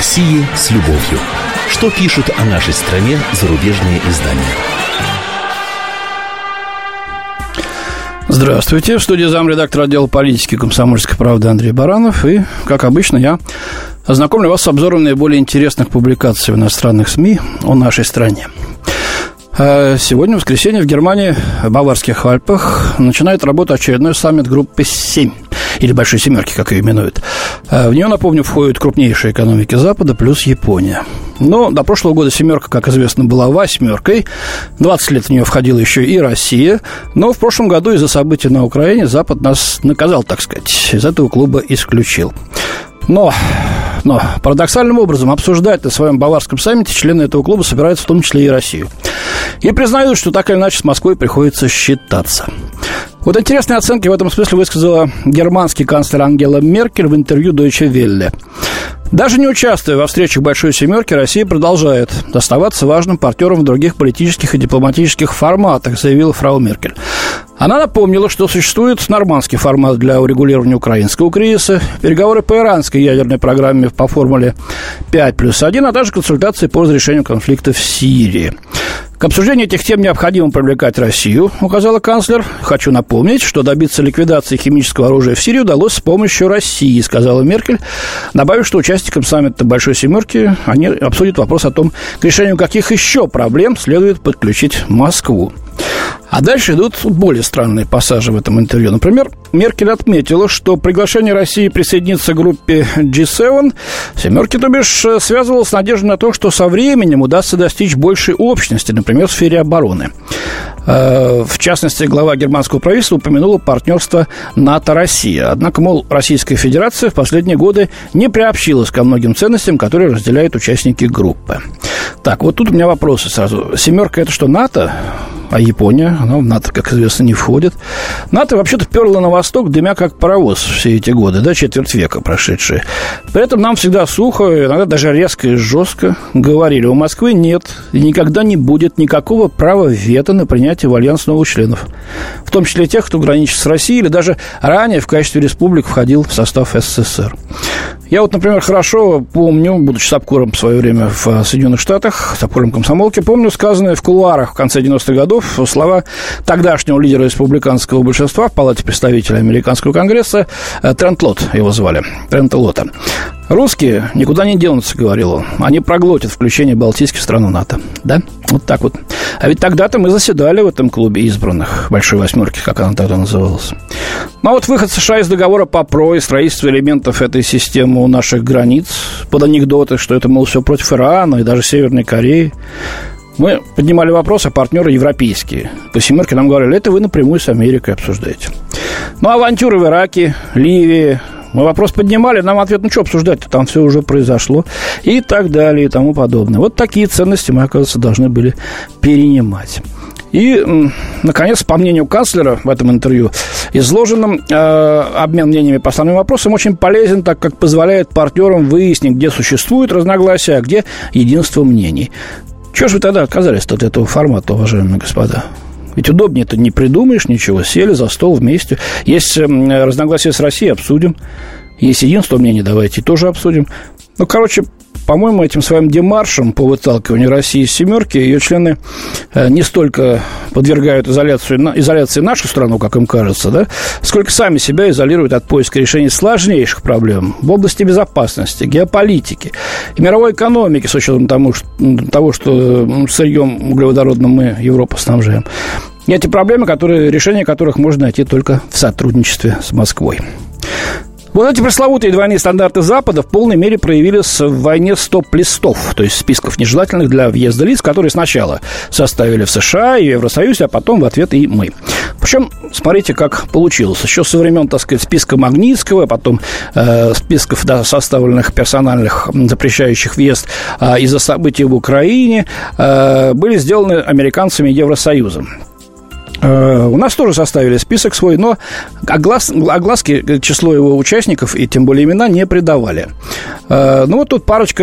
России с любовью. Что пишут о нашей стране зарубежные издания? Здравствуйте. В студии замредактора отдела политики комсомольской правды Андрей Баранов. И, как обычно, я ознакомлю вас с обзором наиболее интересных публикаций в иностранных СМИ о нашей стране. А сегодня, в воскресенье, в Германии, в Баварских Альпах, начинает работу очередной саммит группы 7 или Большой Семерки, как ее именуют. А в нее, напомню, входят крупнейшие экономики Запада плюс Япония. Но до прошлого года семерка, как известно, была восьмеркой. 20 лет в нее входила еще и Россия. Но в прошлом году из-за событий на Украине Запад нас наказал, так сказать. Из этого клуба исключил. Но, но парадоксальным образом обсуждать на своем баварском саммите члены этого клуба собираются в том числе и Россию. И признают, что так или иначе с Москвой приходится считаться. Вот интересные оценки в этом смысле высказала германский канцлер Ангела Меркель в интервью Deutsche Welle. Даже не участвуя во встречах Большой Семерки, Россия продолжает оставаться важным партнером в других политических и дипломатических форматах, заявила фрау Меркель. Она напомнила, что существует нормандский формат для урегулирования украинского кризиса, переговоры по иранской ядерной программе по формуле 5 плюс 1, а также консультации по разрешению конфликта в Сирии. К обсуждению этих тем необходимо привлекать Россию, указала канцлер. Хочу напомнить, что добиться ликвидации химического оружия в Сирии удалось с помощью России, сказала Меркель, добавив, что участникам саммита Большой Семерки они обсудят вопрос о том, к решению каких еще проблем следует подключить Москву. А дальше идут более странные пассажи в этом интервью. Например, Меркель отметила, что приглашение России присоединиться к группе G7 семерки, то бишь, связывалось с надеждой на то, что со временем удастся достичь большей общности, например, в сфере обороны. Э, в частности, глава германского правительства упомянула партнерство НАТО-Россия. Однако, мол, Российская Федерация в последние годы не приобщилась ко многим ценностям, которые разделяют участники группы. Так, вот тут у меня вопросы сразу. Семерка – это что, НАТО? А Япония, она в НАТО, как известно, не входит. НАТО вообще-то перла на восток, дымя как паровоз все эти годы, да, четверть века прошедшие. При этом нам всегда сухо, иногда даже резко и жестко говорили, у Москвы нет и никогда не будет никакого права вето на принятие в альянс новых членов. В том числе тех, кто граничит с Россией или даже ранее в качестве республик входил в состав СССР. Я вот, например, хорошо помню, будучи сапкором в свое время в Соединенных Штатах, сапкором комсомолки, помню сказанные в кулуарах в конце 90-х годов слова тогдашнего лидера республиканского большинства в Палате представителей Американского конгресса э, Трент Лот, его звали, Трента Лота. Русские никуда не денутся, говорил он. Они проглотят включение Балтийских стран в НАТО. Да? Вот так вот. А ведь тогда-то мы заседали в этом клубе избранных, Большой Восьмерки, как она тогда называлась. Ну а вот выход США из договора по ПРО и строительство элементов этой системы у наших границ, под анекдоты, что это, мол, все против Ирана и даже Северной Кореи, мы поднимали вопрос, а партнеры европейские. По семерке нам говорили, это вы напрямую с Америкой обсуждаете. Ну, авантюры в Ираке, Ливии, мы вопрос поднимали, нам ответ, ну что обсуждать там все уже произошло, и так далее, и тому подобное. Вот такие ценности мы, оказывается, должны были перенимать. И, наконец, по мнению канцлера в этом интервью, изложенным э, обмен мнениями по основным вопросам очень полезен, так как позволяет партнерам выяснить, где существуют разногласия, а где единство мнений. Чего же вы тогда отказались от этого формата, уважаемые господа? Ведь удобнее это не придумаешь ничего. Сели за стол вместе. Есть эм, разногласия с Россией, обсудим. Есть единство мнений, давайте тоже обсудим. Ну, короче, по-моему, этим своим демаршем по выталкиванию России из семерки ее члены э, не столько подвергают изоляцию, изоляции нашу страну, как им кажется, да, сколько сами себя изолируют от поиска решений сложнейших проблем в области безопасности, геополитики и мировой экономики, с учетом того, что, того, что сырьем углеводородным мы Европу снабжаем. И эти проблемы, которые, решение которых можно найти только в сотрудничестве с Москвой. Вот эти пресловутые двойные стандарты Запада в полной мере проявились в войне стоп-листов, то есть списков нежелательных для въезда лиц, которые сначала составили в США и Евросоюзе, а потом в ответ и мы. Причем, смотрите, как получилось. Еще со времен, так сказать, списка Магнитского, потом э, списков да, составленных персональных, запрещающих въезд э, из-за событий в Украине, э, были сделаны американцами и Евросоюзом. Э, у нас тоже составили список свой, но оглас, огласки э, число его участников и тем более имена не придавали. Э, ну, вот тут парочка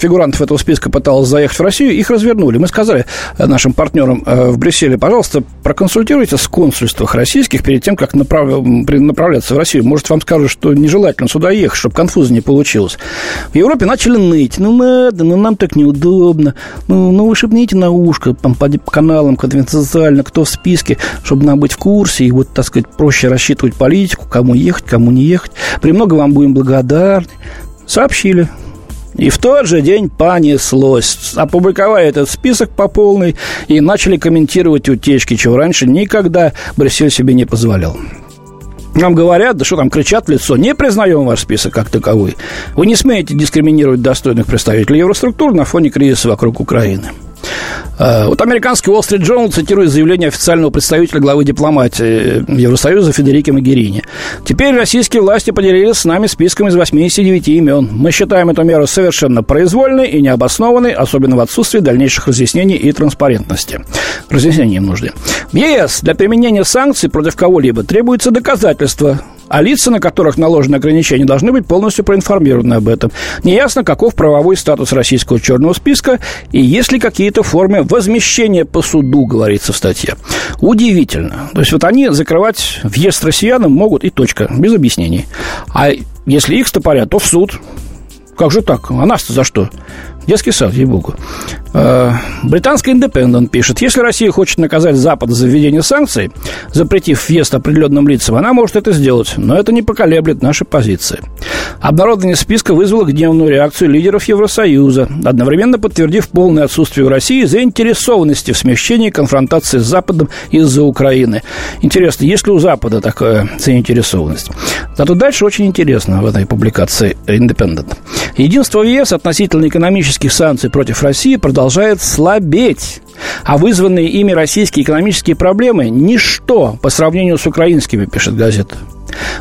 фигурантов этого списка пыталась заехать в Россию, их развернули. Мы сказали нашим партнерам в Брюсселе, пожалуйста, проконсультируйте с консульствах российских перед тем, как направ... направляться в Россию. Может, вам скажут, что нежелательно сюда ехать, чтобы конфуза не получилось. В Европе начали ныть. Ну, надо, ну, нам так неудобно. Ну, ну вы шепните на ушко по, по каналам конфиденциально, кто в списке, чтобы нам быть в курсе и вот, так сказать, проще рассчитывать политику, кому ехать, кому не ехать. Премного вам будем благодарны. Сообщили. И в тот же день понеслось. Опубликовали этот список по полной и начали комментировать утечки, чего раньше никогда Брюссель себе не позволял. Нам говорят, да что там, кричат в лицо, не признаем ваш список как таковой. Вы не смеете дискриминировать достойных представителей евроструктур на фоне кризиса вокруг Украины. Э, вот американский Wall Street Journal цитирует заявление официального представителя главы дипломатии Евросоюза Федерики Магерини. Теперь российские власти поделились с нами списком из 89 имен. Мы считаем эту меру совершенно произвольной и необоснованной, особенно в отсутствии дальнейших разъяснений и транспарентности. Разъяснений им нужны. В ЕС для применения санкций против кого-либо требуется доказательство а лица, на которых наложены ограничения, должны быть полностью проинформированы об этом. Неясно, каков правовой статус российского черного списка и есть ли какие-то формы возмещения по суду, говорится в статье. Удивительно. То есть вот они закрывать въезд россиянам могут и точка, без объяснений. А если их стопорят, то в суд. Как же так? А нас-то за что? Детский сад, ей-богу. Э, британский Independent пишет, если Россия хочет наказать Запад за введение санкций, запретив въезд определенным лицам, она может это сделать, но это не поколеблет наши позиции. Обнародование списка вызвало гневную реакцию лидеров Евросоюза, одновременно подтвердив полное отсутствие в России заинтересованности в смещении конфронтации с Западом из-за Украины. Интересно, есть ли у Запада такая заинтересованность? Зато дальше очень интересно в этой публикации Independent. Единство в ЕС относительно экономических санкций против России продолжает слабеть. А вызванные ими российские экономические проблемы – ничто по сравнению с украинскими, пишет газета.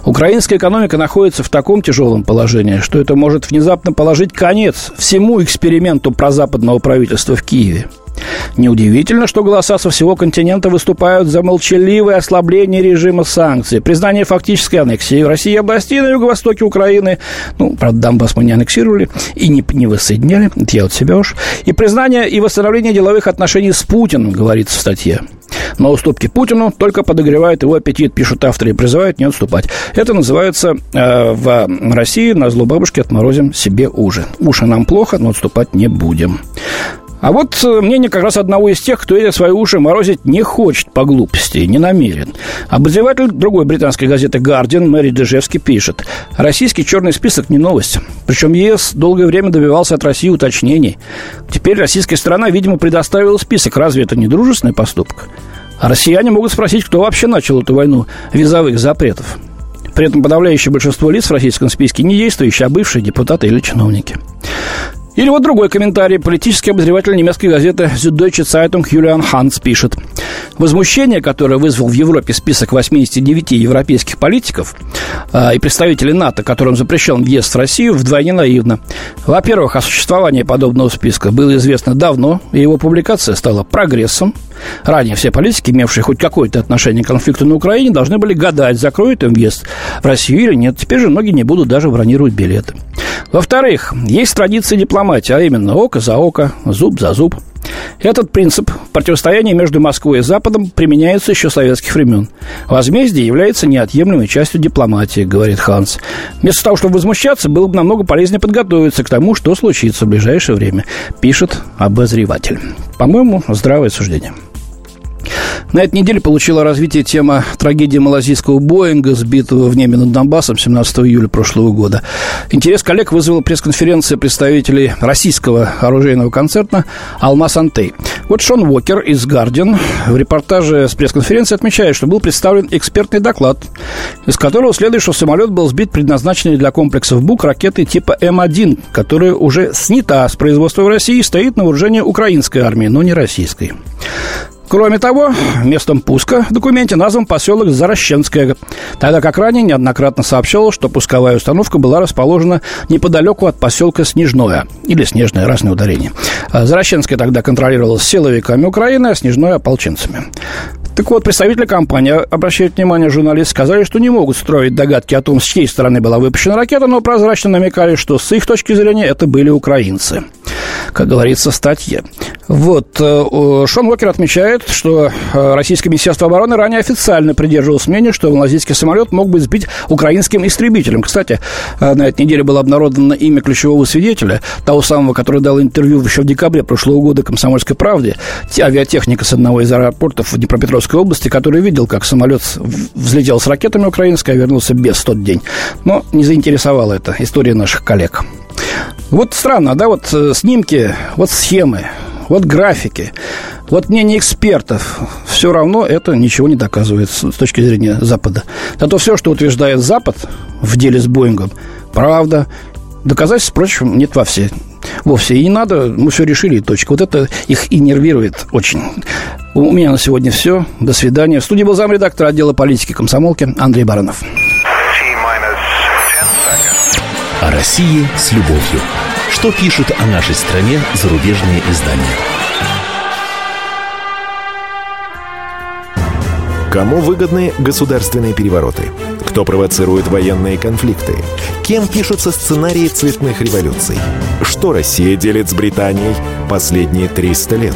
Украинская экономика находится в таком тяжелом положении, что это может внезапно положить конец всему эксперименту прозападного правительства в Киеве. Неудивительно, что голоса со всего континента выступают за молчаливое ослабление режима санкций, признание фактической аннексии России областей на юго-востоке Украины, ну, правда, Донбасс мы не аннексировали и не, не воссоединяли, это я от себя уж, и признание и восстановление деловых отношений с Путиным, говорится в статье. Но уступки Путину только подогревают его аппетит, пишут авторы, и призывают не отступать. Это называется э, в России на зло бабушки отморозим себе ужин. Уши нам плохо, но отступать не будем. А вот э, мнение как раз одного из тех, кто эти свои уши морозить не хочет по глупости, не намерен. Обозреватель другой британской газеты «Гардиан» Мэри Дежевский пишет, российский черный список не новость. Причем ЕС долгое время добивался от России уточнений. Теперь российская сторона, видимо, предоставила список. Разве это не дружественный поступок? А россияне могут спросить, кто вообще начал эту войну визовых запретов. При этом подавляющее большинство лиц в российском списке не действующие, а бывшие депутаты или чиновники. Или вот другой комментарий. Политический обозреватель немецкой газеты Süddeutsche Zeitung Юлиан Ханс пишет. Возмущение, которое вызвал в Европе список 89 европейских политиков э, и представителей НАТО, которым запрещен въезд в Россию, вдвойне наивно. Во-первых, о существовании подобного списка было известно давно, и его публикация стала прогрессом. Ранее все политики, имевшие хоть какое-то отношение к конфликту на Украине, должны были гадать, закроют им въезд в Россию или нет. Теперь же многие не будут даже бронировать билеты. Во-вторых, есть традиция дипломатии, а именно око за око, зуб за зуб. Этот принцип противостояния между Москвой и Западом применяется еще с советских времен. Возмездие является неотъемлемой частью дипломатии, говорит Ханс. Вместо того, чтобы возмущаться, было бы намного полезнее подготовиться к тому, что случится в ближайшее время, пишет обозреватель. По-моему, здравое суждение. На этой неделе получила развитие тема трагедии малазийского Боинга, сбитого в небе над Донбассом 17 июля прошлого года. Интерес коллег вызвала пресс-конференция представителей российского оружейного концерна «Алмаз Антей». Вот Шон Уокер из «Гардиан» в репортаже с пресс-конференции отмечает, что был представлен экспертный доклад, из которого следует, что самолет был сбит предназначенной для комплексов БУК ракеты типа М1, которая уже снята с производства в России и стоит на вооружении украинской армии, но не российской. Кроме того, местом пуска в документе назван поселок Зарощенское, тогда как ранее неоднократно сообщалось, что пусковая установка была расположена неподалеку от поселка Снежное, или Снежное, разное ударение. А Зарощенское тогда контролировалось силовиками Украины, а Снежное – ополченцами. Так вот, представители компании, обращают внимание журналисты, сказали, что не могут строить догадки о том, с чьей стороны была выпущена ракета, но прозрачно намекали, что с их точки зрения это были украинцы как говорится, в статье. Вот. Э, Шон Уокер отмечает, что э, Российское Министерство обороны ранее официально придерживалось мнения, что малазийский самолет мог быть сбит украинским истребителем. Кстати, э, на этой неделе было обнародовано имя ключевого свидетеля, того самого, который дал интервью еще в декабре прошлого года «Комсомольской правде», авиатехника с одного из аэропортов в Днепропетровской области, который видел, как самолет взлетел с ракетами украинской, а вернулся без в тот день. Но не заинтересовала это история наших коллег. Вот странно, да, вот снимки, вот схемы, вот графики, вот мнение экспертов, все равно это ничего не доказывает с точки зрения Запада. Зато все, что утверждает Запад в деле с Боингом, правда, доказательств, впрочем, нет во все. Вовсе. И не надо, мы все решили, и точка. Вот это их и нервирует очень. У меня на сегодня все. До свидания. В студии был замредактор отдела политики комсомолки Андрей Баранов. О России с любовью. Что пишут о нашей стране зарубежные издания? Кому выгодны государственные перевороты? Кто провоцирует военные конфликты? Кем пишутся сценарии цветных революций? Что Россия делит с Британией последние 300 лет?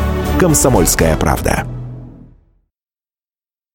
«Комсомольская правда».